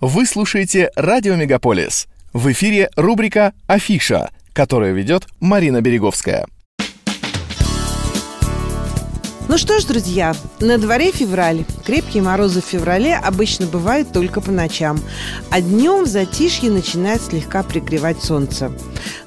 Вы слушаете «Радио Мегаполис». В эфире рубрика «Афиша», которую ведет Марина Береговская. Ну что ж, друзья, на дворе февраль. Крепкие морозы в феврале обычно бывают только по ночам, а днем в затишье начинает слегка пригревать солнце.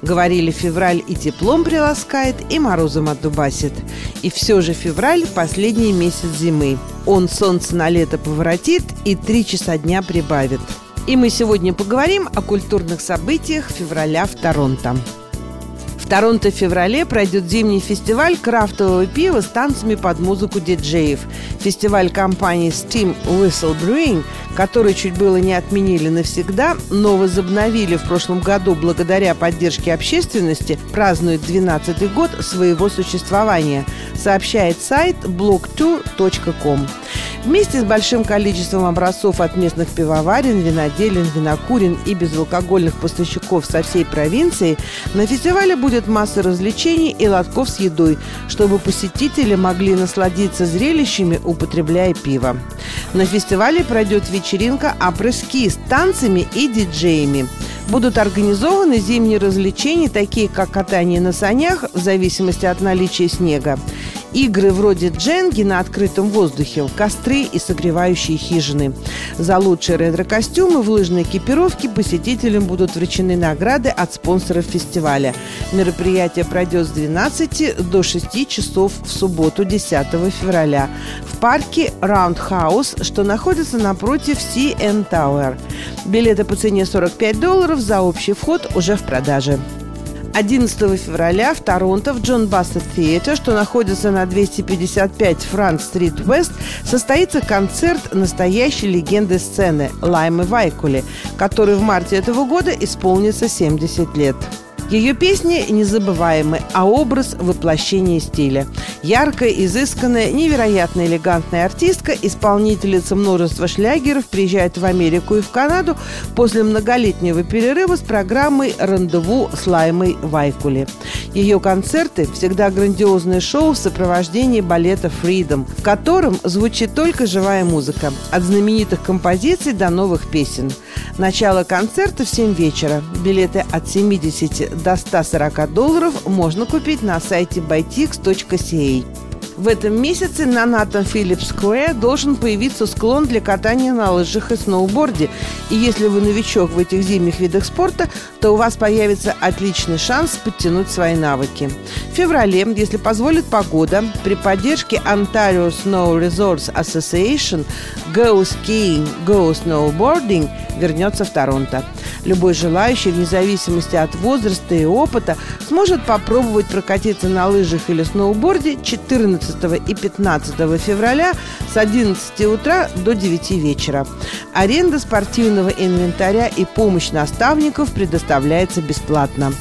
Говорили, февраль и теплом приласкает, и морозом отдубасит. И все же февраль – последний месяц зимы. Он солнце на лето поворотит и три часа дня прибавит. И мы сегодня поговорим о культурных событиях февраля в Торонто. В Торонто в феврале пройдет зимний фестиваль крафтового пива с танцами под музыку диджеев. Фестиваль компании Steam Whistle Brewing, который чуть было не отменили навсегда, но возобновили в прошлом году благодаря поддержке общественности, празднует 12-й год своего существования, сообщает сайт blogtour.com. Вместе с большим количеством образцов от местных пивоварен, виноделин, винокурен и безалкогольных поставщиков со всей провинции на фестивале будет масса развлечений и лотков с едой, чтобы посетители могли насладиться зрелищами, употребляя пиво. На фестивале пройдет вечеринка апрески с танцами и диджеями. Будут организованы зимние развлечения, такие как катание на санях в зависимости от наличия снега. Игры вроде дженги на открытом воздухе, костры и согревающие хижины. За лучшие ретро-костюмы в лыжной экипировке посетителям будут вручены награды от спонсоров фестиваля. Мероприятие пройдет с 12 до 6 часов в субботу 10 февраля в парке Roundhouse, что находится напротив CN Tower. Билеты по цене 45 долларов за общий вход уже в продаже. 11 февраля в Торонто в Джон Бассет Theatre, что находится на 255 Франк-стрит Вест, состоится концерт настоящей легенды сцены Лаймы Вайкули, который в марте этого года исполнится 70 лет. Ее песни незабываемы, а образ – воплощение стиля. Яркая, изысканная, невероятно элегантная артистка, исполнительница множества шлягеров, приезжает в Америку и в Канаду после многолетнего перерыва с программой «Рандеву с Лаймой Вайкули». Ее концерты – всегда грандиозное шоу в сопровождении балета «Freedom», в котором звучит только живая музыка, от знаменитых композиций до новых песен. Начало концерта в 7 вечера. Билеты от 70 до 140 долларов можно купить на сайте bytix.ca. Trophy В этом месяце на Натан Филлипс Сквер должен появиться склон для катания на лыжах и сноуборде. И если вы новичок в этих зимних видах спорта, то у вас появится отличный шанс подтянуть свои навыки. В феврале, если позволит погода, при поддержке Ontario Snow Resorts Association Go Skiing, Go Snowboarding вернется в Торонто. Любой желающий, вне зависимости от возраста и опыта, сможет попробовать прокатиться на лыжах или сноуборде 14 и 15 февраля с 11 утра до 9 вечера. Аренда спортивного инвентаря и помощь наставников предоставляется бесплатно.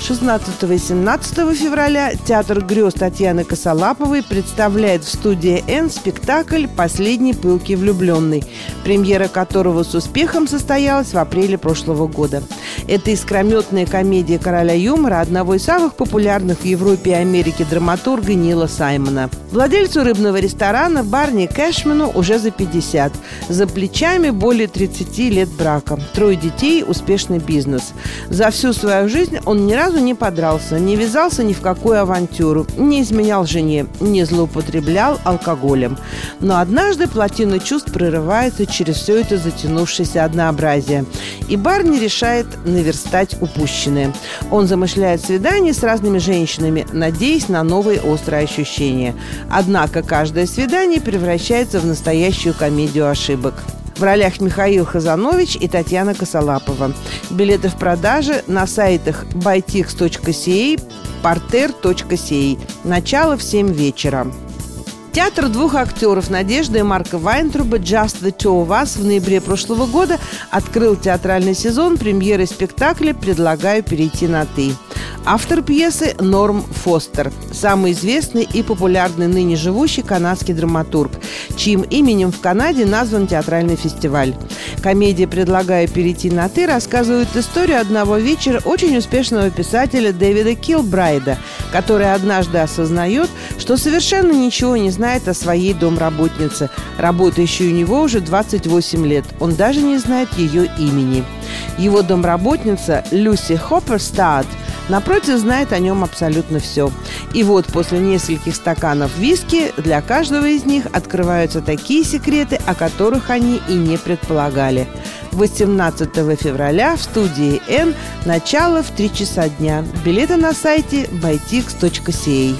16 и 17 февраля Театр грез Татьяны Косолаповой представляет в студии «Н» спектакль «Последний пылкий влюбленный», премьера которого с успехом состоялась в апреле прошлого года. Это искрометная комедия короля юмора одного из самых популярных в Европе и Америке драматурга Нила Саймона. Владельцу рыбного ресторана Барни Кэшману уже за 50. За плечами более 30 лет брака. Трое детей, успешный бизнес. За всю свою жизнь он ни разу разу не подрался, не вязался ни в какую авантюру, не изменял жене, не злоупотреблял алкоголем. Но однажды плотина чувств прорывается через все это затянувшееся однообразие. И Барни решает наверстать упущенное. Он замышляет свидание с разными женщинами, надеясь на новые острые ощущения. Однако каждое свидание превращается в настоящую комедию ошибок. В ролях Михаил Хазанович и Татьяна Косолапова. Билеты в продаже на сайтах bytix.ca, parter.ca. Начало в 7 вечера. Театр двух актеров Надежды и Марка Вайнтруба «Just the Two of Us» в ноябре прошлого года открыл театральный сезон премьеры спектакля «Предлагаю перейти на «ты». Автор пьесы Норм Фостер, самый известный и популярный ныне живущий канадский драматург, чьим именем в Канаде назван театральный фестиваль. Комедия «Предлагаю перейти на «ты» рассказывает историю одного вечера очень успешного писателя Дэвида Килбрайда, который однажды осознает, что совершенно ничего не знает о своей домработнице, работающей у него уже 28 лет. Он даже не знает ее имени. Его домработница Люси Хопперстад – Напротив, знает о нем абсолютно все. И вот после нескольких стаканов виски для каждого из них открываются такие секреты, о которых они и не предполагали. 18 февраля в студии N начало в 3 часа дня. Билеты на сайте bytix.ca.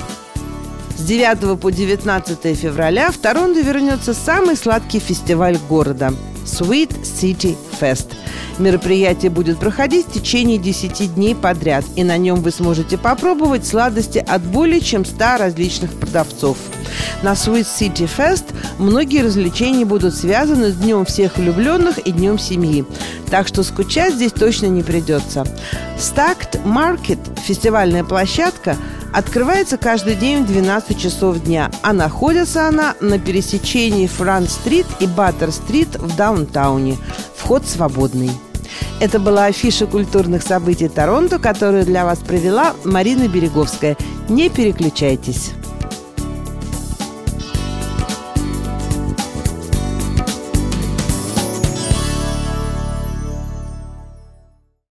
С 9 по 19 февраля в Торонто вернется самый сладкий фестиваль города – Sweet City Fest – Мероприятие будет проходить в течение 10 дней подряд, и на нем вы сможете попробовать сладости от более чем 100 различных продавцов. На Sweet City Fest многие развлечения будут связаны с Днем всех влюбленных и Днем семьи, так что скучать здесь точно не придется. Stacked Market – фестивальная площадка – открывается каждый день в 12 часов дня, а находится она на пересечении Франц-стрит и Баттер-стрит в Даунтауне. Вход свободный. Это была афиша культурных событий Торонто, которую для вас провела Марина Береговская. Не переключайтесь.